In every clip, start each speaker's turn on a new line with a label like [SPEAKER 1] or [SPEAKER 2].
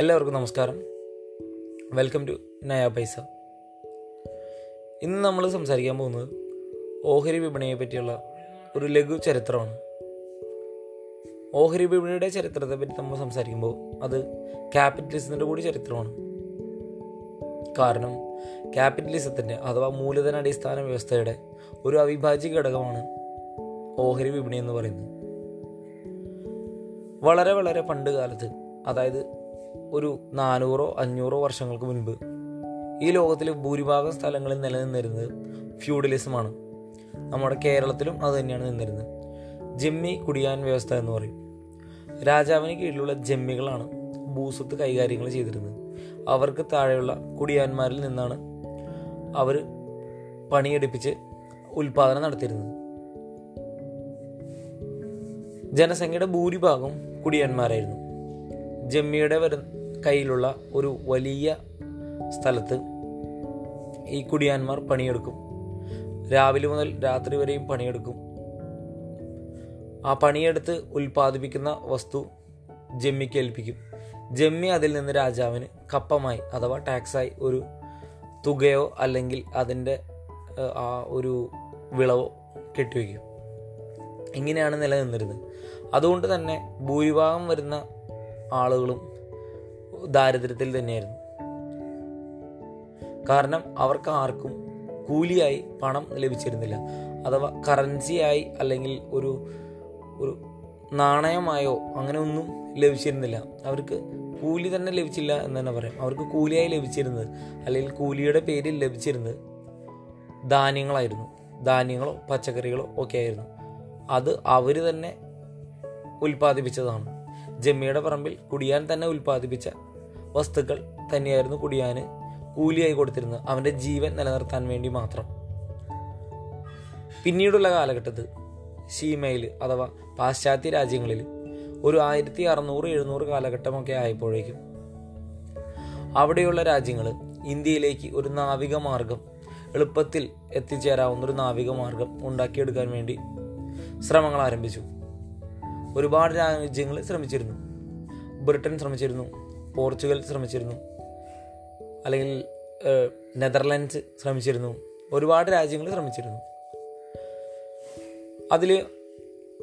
[SPEAKER 1] എല്ലാവർക്കും നമസ്കാരം. Welcome to നയ പൈസ ഇന്ന് നമ്മൾ സംസാരിക്കാൻ പോകുന്നത് ഓഹരി വിപണിയെ പറ്റിയുള്ള ഒരു ലഘു ചരിത്രമാണ്. ഓഹരി വിപണിയുടെ ചരിത്രത്തെ പറ്റി നമ്മൾ സംസാരിക്കുമ്പോൾ അത് ക്യാപിറ്റലിസത്തിന്റെ കൂടി ചരിത്രമാണ്. കാരണം ക്യാപിറ്റലിസത്തിന്റെ അഥവാ മൂലധന അടിസ്ഥാന വ്യവസ്ഥയുടെ ഒരു അവിഭാജ്യ ഘടകമാണ് ഓഹരി വിപണി എന്ന് പറയുന്നത്. വളരെ വളരെ പണ്ട് കാലത്ത് അതായത് ഒരു നാനൂറോ അഞ്ഞൂറോ വർഷങ്ങൾക്ക് മുൻപ് ഈ ലോകത്തിലെ ഭൂരിഭാഗം സ്ഥലങ്ങളിൽ നിലനിന്നിരുന്നത് ഫ്യൂഡലിസമാണ്. നമ്മുടെ കേരളത്തിലും അത് തന്നെയാണ് നിന്നിരുന്നത്. ജമ്മി കുടിയാൻ വ്യവസ്ഥ എന്ന് പറയും. രാജാവിന് കീഴിലുള്ള ജമ്മികളാണ് ഭൂസ്വത്ത് കൈകാര്യങ്ങൾ ചെയ്തിരുന്നത്. അവർക്ക് താഴെയുള്ള കുടിയാന്മാരിൽ നിന്നാണ് അവർ പണിയെടുപ്പിച്ച് ഉൽപാദനം നടത്തിയിരുന്നത്. ജനസംഖ്യയുടെ ഭൂരിഭാഗം കുടിയന്മാരായിരുന്നു. ജമ്മിയുടെ വരു കയ്യിലുള്ള ഒരു വലിയ സ്ഥലത്ത് ഈ കുടിയാന്മാർ പണിയെടുക്കും. രാവിലെ മുതൽ രാത്രി വരെയും പണിയെടുക്കും. ആ പണിയെടുത്ത് ഉൽപ്പാദിപ്പിക്കുന്ന വസ്തു ജമ്മിക്ക് ഏൽപ്പിക്കും. ജമ്മി അതിൽ നിന്ന് രാജാവിന് കപ്പമായി അഥവാ ടാക്സായി ഒരു തുകയോ അല്ലെങ്കിൽ അതിന്റെ ആ ഒരു വിളവോ കെട്ടിവെക്കും. ഇങ്ങനെയാണ് നിലനിന്നിരുന്നത്. അതുകൊണ്ട് തന്നെ ഭൂരിഭാഗം വരുന്ന ആളുകളും ദാരിദ്ര്യത്തിൽ തന്നെയായിരുന്നു. കാരണം അവർക്ക് ആർക്കും കൂലിയായി പണം ലഭിച്ചിരുന്നില്ല. അഥവാ കറൻസിയായി അല്ലെങ്കിൽ ഒരു ഒരു നാണയമായോ അങ്ങനെ ഒന്നും ലഭിച്ചിരുന്നില്ല. അവർക്ക് കൂലി തന്നെ ലഭിച്ചില്ല എന്ന് തന്നെ പറയാം. അവർക്ക് കൂലിയായി ലഭിച്ചിരുന്നത് അല്ലെങ്കിൽ കൂലിയുടെ പേരിൽ ലഭിച്ചിരുന്നത് ധാന്യങ്ങളായിരുന്നു. ധാന്യങ്ങളോ പച്ചക്കറികളോ ഒക്കെ ആയിരുന്നു. അത് അവർ തന്നെ ഉൽപ്പാദിപ്പിച്ചതാണ്. ജമ്മിയുടെ പറമ്പിൽ കുടിയാൻ തന്നെ ഉൽപ്പാദിപ്പിച്ച വസ്തുക്കൾ തന്നെയായിരുന്നു കുടിയാന് കൂലിയായി കൊടുത്തിരുന്നത്. അവന്റെ ജീവൻ നിലനിർത്താൻ വേണ്ടി മാത്രം. പിന്നീടുള്ള കാലഘട്ടത്തിൽ ഷീമയിൽ അഥവാ പാശ്ചാത്യ രാജ്യങ്ങളിൽ ഒരു ആയിരത്തി അറുന്നൂറ് എഴുന്നൂറ് കാലഘട്ടമൊക്കെ ആയപ്പോഴേക്കും അവിടെയുള്ള രാജ്യങ്ങൾ ഇന്ത്യയിലേക്ക് ഒരു നാവിക മാർഗം എളുപ്പത്തിൽ എത്തിച്ചേരാവുന്ന ഒരു നാവിക മാർഗം ഉണ്ടാക്കിയെടുക്കാൻ വേണ്ടി ശ്രമങ്ങൾ ആരംഭിച്ചു. ഒരുപാട് രാജ്യങ്ങൾ ശ്രമിച്ചിരുന്നു. ബ്രിട്ടൻ ശ്രമിച്ചിരുന്നു പോർച്ചുഗൽ ശ്രമിച്ചിരുന്നു അല്ലെങ്കിൽ നെതർലൻഡ്സ് ശ്രമിച്ചിരുന്നു ഒരുപാട് രാജ്യങ്ങൾ ശ്രമിച്ചിരുന്നു. അതിൽ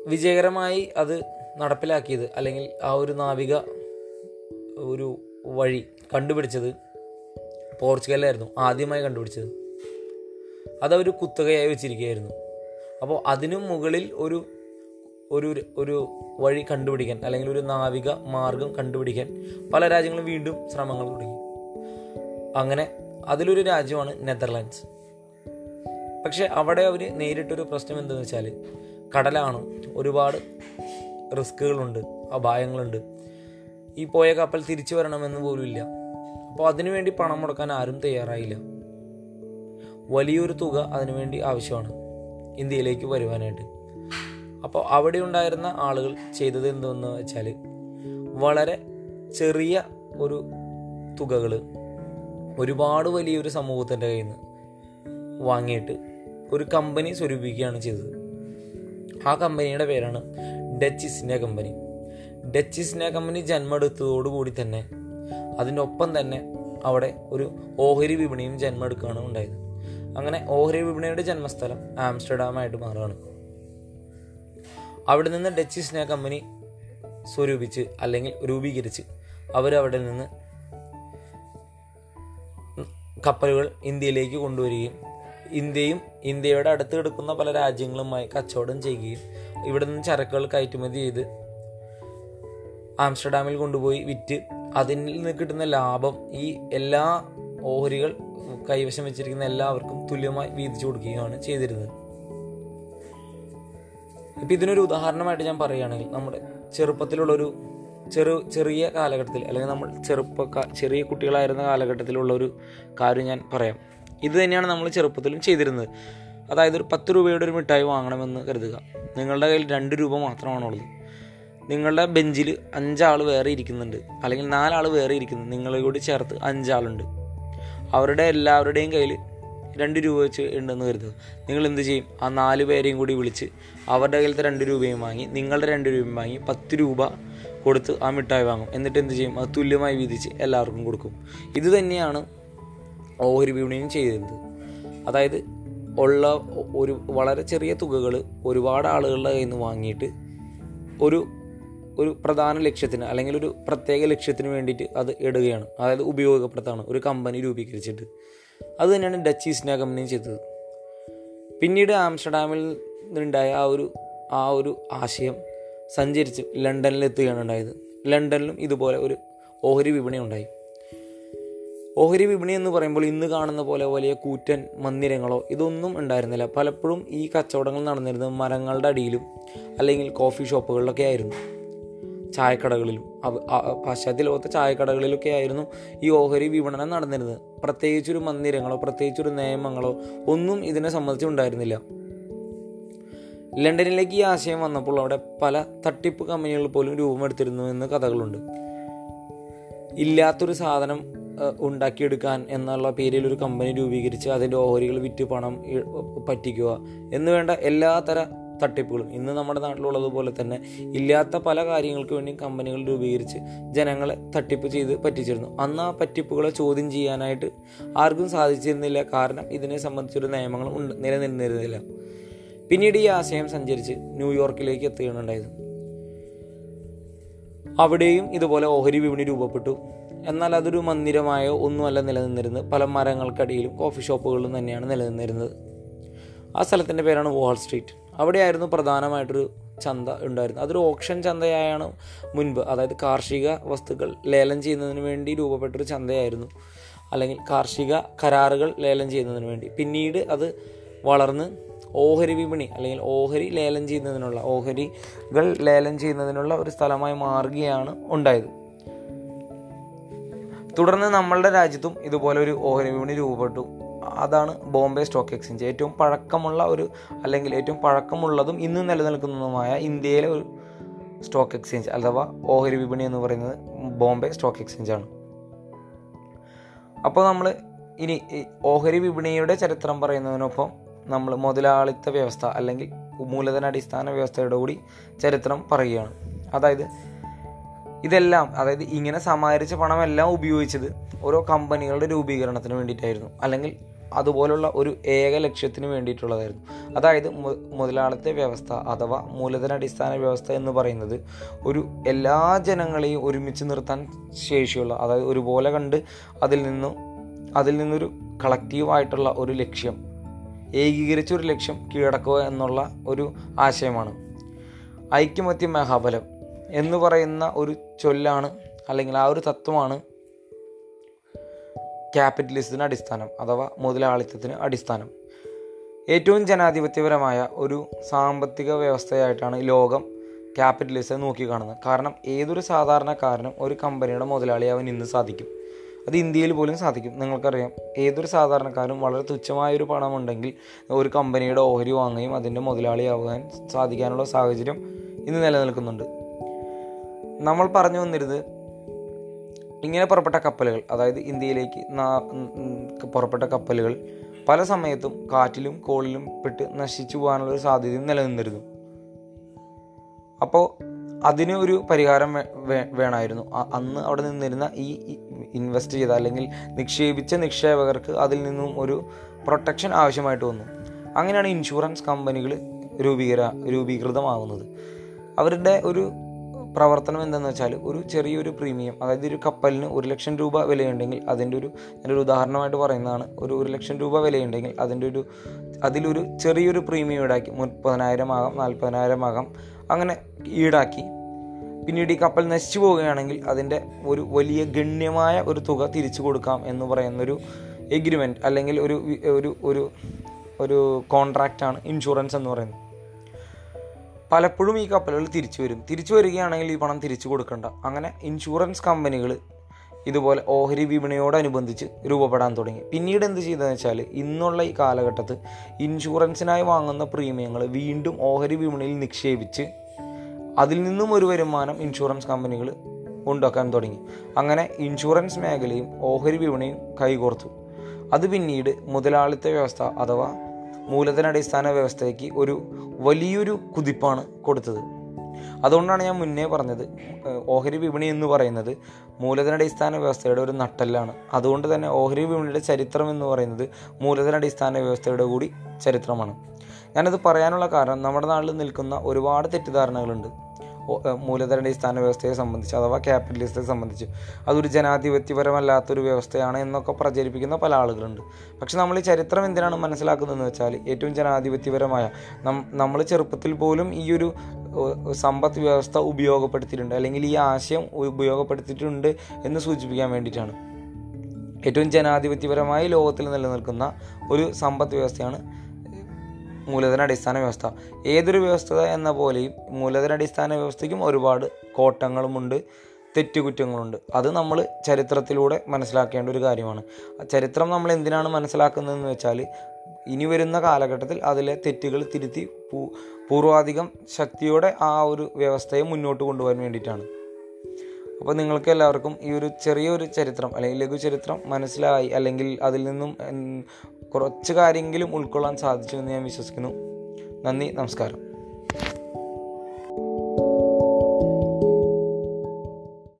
[SPEAKER 1] വിജയകരമായി അത് നടപ്പിലാക്കിയത് അല്ലെങ്കിൽ ആ ഒരു നാവിക ഒരു വഴി കണ്ടുപിടിച്ചത് പോർച്ചുഗലായിരുന്നു ആദ്യമായി കണ്ടുപിടിച്ചത്. അതവർ കുത്തകയായി വെച്ചിരിക്കുകയായിരുന്നു. അപ്പോൾ അതിനു മുകളിൽ ഒരു ഒരു ഒരു വഴി കണ്ടുപിടിക്കാൻ അല്ലെങ്കിൽ ഒരു നാവിക മാർഗം കണ്ടുപിടിക്കാൻ പല രാജ്യങ്ങളും വീണ്ടും ശ്രമങ്ങൾ തുടങ്ങി. അങ്ങനെ അതിലൊരു രാജ്യമാണ് നെതർലാൻഡ്സ്. പക്ഷെ അവിടെ അവർ നേരിട്ടൊരു പ്രശ്നം എന്തെന്ന് വെച്ചാൽ കടലാണ് ഒരുപാട് റിസ്കുകളുണ്ട് അപായങ്ങളുണ്ട്. ഈ പോയ കപ്പൽ തിരിച്ചു വരണമെന്ന് പോലും ഇല്ല. അപ്പോൾ അതിനുവേണ്ടി പണം മുടക്കാൻ ആരും തയ്യാറായില്ല. വലിയൊരു തുക അതിനുവേണ്ടി ആവശ്യമാണ് ഇന്ത്യയിലേക്ക് വരുവാനായിട്ട്. അപ്പോൾ അവിടെ ഉണ്ടായിരുന്ന ആളുകൾ ചെയ്തത് എന്തെന്ന് വെച്ചാൽ വളരെ ചെറിയ ഒരു തുകകൾ ഒരുപാട് വലിയൊരു സമൂഹത്തിന്റെ കയ്യിൽ നിന്ന് വാങ്ങിയിട്ട് ഒരു കമ്പനി സ്വരൂപിക്കുകയാണ് ചെയ്തത്. ആ കമ്പനിയുടെ പേരാണ് Dutch India company Dutch India company ജന്മമെടുത്തതോടുകൂടി തന്നെ അതിന്റെ ഒപ്പം തന്നെ അവിടെ ഒരു ഓഹരി വിപണിയും ജന്മമെടുക്കുകയാണ് ഉണ്ടായത്. അങ്ങനെ ഓഹരി വിപണിയുടെ ജന്മസ്ഥലം ആംസ്റ്റർഡാമായിട്ട് മാറുകയാണ്. അവിടെ നിന്ന് ഡച്ച് ഇന്ത്യ കമ്പനി സ്വരൂപിച്ച് അല്ലെങ്കിൽ രൂപീകരിച്ച് അവരവിടെ നിന്ന് കപ്പലുകൾ ഇന്ത്യയിലേക്ക് കൊണ്ടുവരികയും ഇന്ത്യയും ഇന്ത്യയുടെ അടുത്ത് കിടക്കുന്ന പല രാജ്യങ്ങളുമായി കച്ചവടം ചെയ്യുകയും ഇവിടെ നിന്ന് ചരക്കുകൾ കയറ്റുമതി ചെയ്ത് ആംസ്റ്റർഡാമിൽ കൊണ്ടുപോയി വിറ്റ് അതിൽ നിന്ന് കിട്ടുന്ന ലാഭം ഈ എല്ലാ ഓഹരികൾ കൈവശം വെച്ചിരിക്കുന്ന എല്ലാവർക്കും തുല്യമായി വീതിച്ചു കൊടുക്കുകയാണ് ചെയ്തിരുന്നത്. ഇപ്പം ഇതിനൊരു ഉദാഹരണമായിട്ട് ഞാൻ പറയുകയാണെങ്കിൽ നമ്മുടെ ചെറുപ്പത്തിലുള്ളൊരു ചെറു ചെറിയ കാലഘട്ടത്തിൽ അല്ലെങ്കിൽ നമ്മൾ ചെറുപ്പ ചെറിയ കുട്ടികളായിരുന്ന കാലഘട്ടത്തിലുള്ള ഒരു കാര്യം ഞാൻ പറയാം. ഇത് തന്നെയാണ് നമ്മൾ ചെറുപ്പത്തിലും ചെയ്തിരുന്നത്. അതായത് ഒരു പത്ത് രൂപയുടെ ഒരു മിഠായി വാങ്ങണമെന്ന് കരുതുക. നിങ്ങളുടെ കയ്യിൽ രണ്ട് രൂപ മാത്രമാണുള്ളത്. നിങ്ങളുടെ ബെഞ്ചിൽ അഞ്ചാൾ വേറെ ഇരിക്കുന്നുണ്ട്. അല്ലെങ്കിൽ നാലാൾ വേറെ ഇരിക്കുന്നു. നിങ്ങളെ കൂടി ചേർത്ത് അഞ്ചാളുണ്ട്. അവരുടെ എല്ലാവരുടെയും കയ്യിൽ രണ്ട് രൂപ വെച്ച് ഉണ്ടെന്ന് കരുതുക. നിങ്ങൾ എന്ത് ചെയ്യും? ആ നാല് പേരെയും കൂടി വിളിച്ച് അവരുടെ കയ്യിലത്തെ രണ്ട് രൂപയും വാങ്ങി നിങ്ങളുടെ രണ്ട് രൂപയും വാങ്ങി പത്ത് രൂപ കൊടുത്ത് ആ മിഠായി വാങ്ങും. എന്നിട്ട് എന്ത് ചെയ്യും? അത് തുല്യമായി വീതിച്ച് എല്ലാവർക്കും കൊടുക്കും. ഇത് തന്നെയാണ് ഓഹരി വിപണിയും ചെയ്തിരുന്നത്. അതായത് ഉള്ള ഒരു വളരെ ചെറിയ തുകകൾ ഒരുപാട് ആളുകളുടെ കയ്യിൽ നിന്ന് വാങ്ങിയിട്ട് ഒരു ഒരു പ്രധാന ലക്ഷ്യത്തിന് അല്ലെങ്കിൽ ഒരു പ്രത്യേക ലക്ഷ്യത്തിന് വേണ്ടിയിട്ട് അത് ഇടുകയാണ്. അതായത് ഉപയോഗപ്പെടുത്താണ്. ഒരു കമ്പനി രൂപീകരിച്ചിട്ട്. അത് തന്നെയാണ് ഡച്ച് ഈസ്റ്റ് കമ്പനിയും ചെയ്തത്. പിന്നീട് ആംസ്റ്റർഡാമിൽ നിന്നുണ്ടായ ആ ഒരു ആ ഒരു ആശയം സഞ്ചരിച്ച് ലണ്ടനിൽ എത്തുകയാണ് ഉണ്ടായത്. ലണ്ടനിലും ഇതുപോലെ ഒരു ഓഹരി വിപണി ഉണ്ടായി. ഓഹരി വിപണി എന്ന് പറയുമ്പോൾ ഇന്ന് കാണുന്ന പോലെ വലിയ കൂറ്റൻ മന്ദിരങ്ങളോ ഇതൊന്നും ഉണ്ടായിരുന്നില്ല. പലപ്പോഴും ഈ കച്ചവടങ്ങൾ നടന്നിരുന്നത് മരങ്ങളുടെ അടിയിലും അല്ലെങ്കിൽ കോഫി ഷോപ്പുകളിലൊക്കെ ആയിരുന്നു. ചായക്കടകളിലും. പാശ്ചാത്യ ലോകത്തെ ചായക്കടകളിലൊക്കെ ആയിരുന്നു ഈ ഓഹരി വിപണനം നടന്നിരുന്നത്. പ്രത്യേകിച്ചൊരു മന്ദിരങ്ങളോ പ്രത്യേകിച്ചൊരു നിയമങ്ങളോ ഒന്നും ഇതിനെ സംബന്ധിച്ച് ഉണ്ടായിരുന്നില്ല ലണ്ടനിലേക്ക് ഈ ആശയം വന്നപ്പോൾ അവിടെ പല തട്ടിപ്പ് കമ്പനികൾ പോലും രൂപമെടുത്തിരുന്നു എന്ന് കഥകളുണ്ട്. ഇല്ലാത്തൊരു സാധനം ഉണ്ടാക്കിയെടുക്കാൻ എന്നുള്ള പേരിൽ ഒരു കമ്പനി രൂപീകരിച്ച് അതിന്റെ ഓഹരികൾ വിറ്റ് പണം പറ്റിക്കുക എന്നുവേണ്ട എല്ലാ തര തട്ടിപ്പുകളും ഇന്ന് നമ്മുടെ നാട്ടിലുള്ളതുപോലെ തന്നെ ഇല്ലാത്ത പല കാര്യങ്ങൾക്ക് വേണ്ടി കമ്പനികൾ രൂപീകരിച്ച് ജനങ്ങളെ തട്ടിപ്പ് ചെയ്ത് പറ്റിച്ചിരുന്നു. അന്ന് ആ പറ്റിപ്പുകളെ ചോദ്യം ചെയ്യാനായിട്ട് ആർക്കും സാധിച്ചിരുന്നില്ല. കാരണം ഇതിനെ സംബന്ധിച്ചൊരു നിയമങ്ങൾ നിലനിന്നിരുന്നില്ല. പിന്നീട് ഈ ആശയം സഞ്ചരിച്ച് ന്യൂയോർക്കിലേക്ക് എത്തുകയാണുണ്ടായത്. അവിടെയും ഇതുപോലെ ഓഹരി വിപണി രൂപപ്പെട്ടു. എന്നാൽ അതൊരു മന്ദിരമായോ ഒന്നുമല്ല നിലനിന്നിരുന്നത്. പല മരങ്ങൾക്കടിയിലും കോഫി ഷോപ്പുകളിലും തന്നെയാണ് നിലനിന്നിരുന്നത്. ആ സ്ഥലത്തിന്റെ പേരാണ് വാൾ സ്ട്രീറ്റ്. അവിടെയായിരുന്നു പ്രധാനമായിട്ടൊരു ചന്ത ഉണ്ടായിരുന്നത്. അതൊരു ഓപ്ഷൻ ചന്തയായാണ് മുൻപ്. അതായത് കാർഷിക വസ്തുക്കൾ ലേലം ചെയ്യുന്നതിന് വേണ്ടി രൂപപ്പെട്ടൊരു ചന്തയായിരുന്നു. അല്ലെങ്കിൽ കാർഷിക കരാറുകൾ ലേലം ചെയ്യുന്നതിന് വേണ്ടി. പിന്നീട് അത് വളർന്ന് ഓഹരി വിപണി അല്ലെങ്കിൽ ഓഹരി ലേലം ചെയ്യുന്നതിനുള്ള ഓഹരികൾ ലേലം ചെയ്യുന്നതിനുള്ള ഒരു സ്ഥലമായി മാറുകയാണ് ഉണ്ടായത്. തുടർന്ന് നമ്മളുടെ രാജ്യത്തും ഇതുപോലെ ഒരു ഓഹരി വിപണി രൂപപ്പെട്ടു. അതാണ് ബോംബെ സ്റ്റോക്ക് എക്സ്ചേഞ്ച്. ഏറ്റവും പഴക്കമുള്ള ഒരു അല്ലെങ്കിൽ ഏറ്റവും പഴക്കമുള്ളതും ഇന്ന് നിലനിൽക്കുന്നതുമായ ഇന്ത്യയിലെ ഒരു സ്റ്റോക്ക് എക്സ്ചേഞ്ച് അഥവാ ഓഹരി വിപണി എന്ന് പറയുന്നത് ബോംബെ സ്റ്റോക്ക് എക്സ്ചേഞ്ച് ആണ്. അപ്പോൾ നമ്മൾ ഇനി ഓഹരി വിപണിയുടെ ചരിത്രം പറയുന്നതിനൊപ്പം നമ്മൾ മുതലാളിത്ത വ്യവസ്ഥ അല്ലെങ്കിൽ മൂലധന അടിസ്ഥാന വ്യവസ്ഥയുടെ കൂടി ചരിത്രം പറയുകയാണ്. അതായത് ഇതെല്ലാം അതായത് ഇങ്ങനെ സമാഹരിച്ച പണമെല്ലാം ഉപയോഗിച്ചത് ഓരോ കമ്പനികളുടെ രൂപീകരണത്തിന് വേണ്ടിയിട്ടായിരുന്നു. അല്ലെങ്കിൽ അതുപോലുള്ള ഒരു ഏക ലക്ഷ്യത്തിന് വേണ്ടിയിട്ടുള്ളതായിരുന്നു. അതായത് മുതലാളിത്തെ വ്യവസ്ഥ അഥവാ മൂലധനാടിസ്ഥാന വ്യവസ്ഥ എന്ന് പറയുന്നത് ഒരു എല്ലാ ജനങ്ങളെയും ഒരുമിച്ച് നിർത്താൻ ശേഷിയുള്ള അതായത് ഒരുപോലെ കണ്ട് അതിൽ നിന്നും അതിൽ നിന്നൊരു കളക്റ്റീവായിട്ടുള്ള ഒരു ലക്ഷ്യം ഏകീകരിച്ച ഒരു ലക്ഷ്യം കീഴടക്കുക എന്നുള്ള ഒരു ആശയമാണ്. ഐക്യമത്യ മഹാബലം എന്ന് പറയുന്ന ഒരു ചൊല്ലാണ് അല്ലെങ്കിൽ ആ ഒരു തത്വമാണ് ക്യാപിറ്റലിസത്തിന് അടിസ്ഥാനം അഥവാ മുതലാളിത്തത്തിന് അടിസ്ഥാനം. ഏറ്റവും ജനാധിപത്യപരമായ ഒരു സാമ്പത്തിക വ്യവസ്ഥയായിട്ടാണ് ലോകം ക്യാപിറ്റലിസം നോക്കിക്കാണുന്നത്. കാരണം ഏതൊരു സാധാരണക്കാരനും ഒരു കമ്പനിയുടെ മുതലാളിയാവാൻ ഇന്ന് സാധിക്കും. അത് ഇന്ത്യയിൽ പോലും സാധിക്കും. നിങ്ങൾക്കറിയാം ഏതൊരു സാധാരണക്കാരും വളരെ തുച്ഛമായൊരു പണമുണ്ടെങ്കിൽ ഒരു കമ്പനിയുടെ ഓഹരി വാങ്ങുകയും അതിന്റെ മുതലാളിയാവാൻ സാധിക്കാനുള്ള സാഹചര്യം ഇന്ന് നിലനിൽക്കുന്നുണ്ട്. നമ്മൾ പറഞ്ഞു വന്നിരുന്നത് ഇങ്ങനെ പുറപ്പെട്ട കപ്പലുകൾ അതായത് ഇന്ത്യയിലേക്ക് പുറപ്പെട്ട കപ്പലുകൾ പല സമയത്തും കാറ്റിലും കോളിലും പെട്ട് നശിച്ചു പോകാനുള്ള ഒരു സാധ്യതയും നിലനിന്നിരുന്നു. അപ്പോൾ അതിന് ഒരു പരിഹാരം വേണമായിരുന്നു. അന്ന് അവിടെ നിന്നിരുന്ന ഈ ഇൻവെസ്റ്റ് ചെയ്ത അല്ലെങ്കിൽ നിക്ഷേപിച്ച നിക്ഷേപകർക്ക് അതിൽ നിന്നും ഒരു പ്രൊട്ടക്ഷൻ ആവശ്യമായിട്ട് വന്നു. അങ്ങനെയാണ് ഇൻഷുറൻസ് കമ്പനികൾ രൂപീകര രൂപീകൃതമാകുന്നത് അവരുടെ ഒരു പ്രവർത്തനം എന്തെന്ന് വെച്ചാൽ ഒരു ചെറിയൊരു പ്രീമിയം അതായത് ഒരു കപ്പലിന് ഒരു ലക്ഷം രൂപ വിലയുണ്ടെങ്കിൽ അതിന്റെ ഒരു ഒരു ഉദാഹരണമായിട്ട് പറയുന്നതാണ് ഒരു ഒരു ലക്ഷം രൂപ വിലയുണ്ടെങ്കിൽ അതിന്റെ ഒരു അതിലൊരു ചെറിയൊരു പ്രീമിയം ഈടാക്കി മുപ്പതിനായിരം ആകാം നാൽപ്പതിനായിരം ആകാം അങ്ങനെ ഈടാക്കി. പിന്നീട് ഈ കപ്പൽ നശിച്ചു പോവുകയാണെങ്കിൽ അതിന്റെ ഒരു വലിയ ഗണ്യമായ ഒരു തുക തിരിച്ചു കൊടുക്കാം എന്ന് പറയുന്നൊരു എഗ്രിമെന്റ് അല്ലെങ്കിൽ ഒരു ഒരു ഒരു ഒരു കോൺട്രാക്റ്റാണ് ഇൻഷുറൻസ് എന്ന് പറയുന്നത്. പലപ്പോഴും ഈ കപ്പലുകൾ തിരിച്ചു വരും. തിരിച്ചു വരികയാണെങ്കിൽ ഈ പണം തിരിച്ചു കൊടുക്കണ്ട. അങ്ങനെ ഇൻഷുറൻസ് കമ്പനികൾ ഇതുപോലെ ഓഹരി വിപണിയോടനുബന്ധിച്ച് രൂപപ്പെടാൻ തുടങ്ങി. പിന്നീട് എന്ത് ചെയ്തതെന്ന് വെച്ചാൽ ഇന്നുള്ള ഈ കാലഘട്ടത്ത് ഇൻഷുറൻസിനായി വാങ്ങുന്ന പ്രീമിയങ്ങൾ വീണ്ടും ഓഹരി വിപണിയിൽ നിക്ഷേപിച്ച് അതിൽ നിന്നും ഒരു വരുമാനം ഇൻഷുറൻസ് കമ്പനികൾ ഉണ്ടാക്കാൻ തുടങ്ങി. അങ്ങനെ ഇൻഷുറൻസ് മേഖലയും ഓഹരി വിപണിയും കൈകോർത്തു. അത് പിന്നീട് മുതലാളിത്ത വ്യവസ്ഥ അഥവാ മൂലധനാടിസ്ഥാന വ്യവസ്ഥയ്ക്ക് ഒരു വലിയൊരു കുതിപ്പാണ് കൊടുത്തത്. അതുകൊണ്ടാണ് ഞാൻ മുന്നേ പറഞ്ഞത് ഓഹരി വിപണി എന്ന് പറയുന്നത് മൂലധനാടിസ്ഥാന വ്യവസ്ഥയുടെ ഒരു നട്ടെല്ലാണ്. അതുകൊണ്ട് തന്നെ ഓഹരി വിപണിയുടെ ചരിത്രം എന്ന് പറയുന്നത് മൂലധനാടിസ്ഥാന വ്യവസ്ഥയുടെ കൂടി ചരിത്രമാണ്. ഞാനത് പറയാനുള്ള കാരണം നമ്മുടെ നാട്ടിൽ നിൽക്കുന്ന ഒരുപാട് തെറ്റിദ്ധാരണകളുണ്ട്. മൂലധനാടിസ്ഥാന വ്യവസ്ഥയെ സംബന്ധിച്ച് അഥവാ ക്യാപിറ്റലിസത്തെ സംബന്ധിച്ച്. അതൊരു ജനാധിപത്യപരമല്ലാത്തൊരു വ്യവസ്ഥയാണ് എന്നൊക്കെ പ്രചരിപ്പിക്കുന്ന പല ആളുകളുണ്ട്. പക്ഷെ നമ്മൾ ഈ ചരിത്രം എന്തിനാണ് മനസ്സിലാക്കുന്നതെന്ന് വെച്ചാൽ ഏറ്റവും ജനാധിപത്യപരമായ നമ്മൾ ചെറുപ്പത്തിൽ പോലും ഈ ഒരു സമ്പദ് വ്യവസ്ഥ ഉപയോഗപ്പെടുത്തിയിട്ടുണ്ട്. അല്ലെങ്കിൽ ഈ ആശയം ഉപയോഗപ്പെടുത്തിയിട്ടുണ്ട് എന്ന് സൂചിപ്പിക്കാൻ വേണ്ടിയിട്ടാണ്. ഏറ്റവും ജനാധിപത്യപരമായി ലോകത്തിൽ നിലനിൽക്കുന്ന ഒരു സമ്പദ് വ്യവസ്ഥയാണ് മൂലധന അടിസ്ഥാന വ്യവസ്ഥ. ഏതൊരു വ്യവസ്ഥ എന്ന പോലെയും മൂലധന അടിസ്ഥാന വ്യവസ്ഥയ്ക്കും ഒരുപാട് കോട്ടങ്ങളുമുണ്ട് തെറ്റുകുറ്റങ്ങളുണ്ട്. അത് നമ്മൾ ചരിത്രത്തിലൂടെ മനസ്സിലാക്കേണ്ട ഒരു കാര്യമാണ്. ചരിത്രം നമ്മൾ എന്തിനാണ് മനസ്സിലാക്കുന്നതെന്ന് വെച്ചാൽ ഇനി വരുന്ന കാലഘട്ടത്തിൽ അതിലെ തെറ്റുകൾ തിരുത്തി പൂർവാധികം ശക്തിയോടെ ആ ഒരു വ്യവസ്ഥയെ മുന്നോട്ട് കൊണ്ടുപോകാൻ വേണ്ടിയിട്ടാണ്. അപ്പോൾ നിങ്ങൾക്ക് എല്ലാവർക്കും ഈ ഒരു ചെറിയൊരു ചരിത്രം അല്ലെങ്കിൽ ലഘു ചരിത്രം മനസ്സിലായി അല്ലെങ്കിൽ അതിൽ നിന്നും കുറച്ച് കാര്യമെങ്കിലും ഉൾക്കൊള്ളാൻ സാധിച്ചു എന്ന് ഞാൻ വിശ്വസിക്കുന്നു. നന്ദി നമസ്കാരം.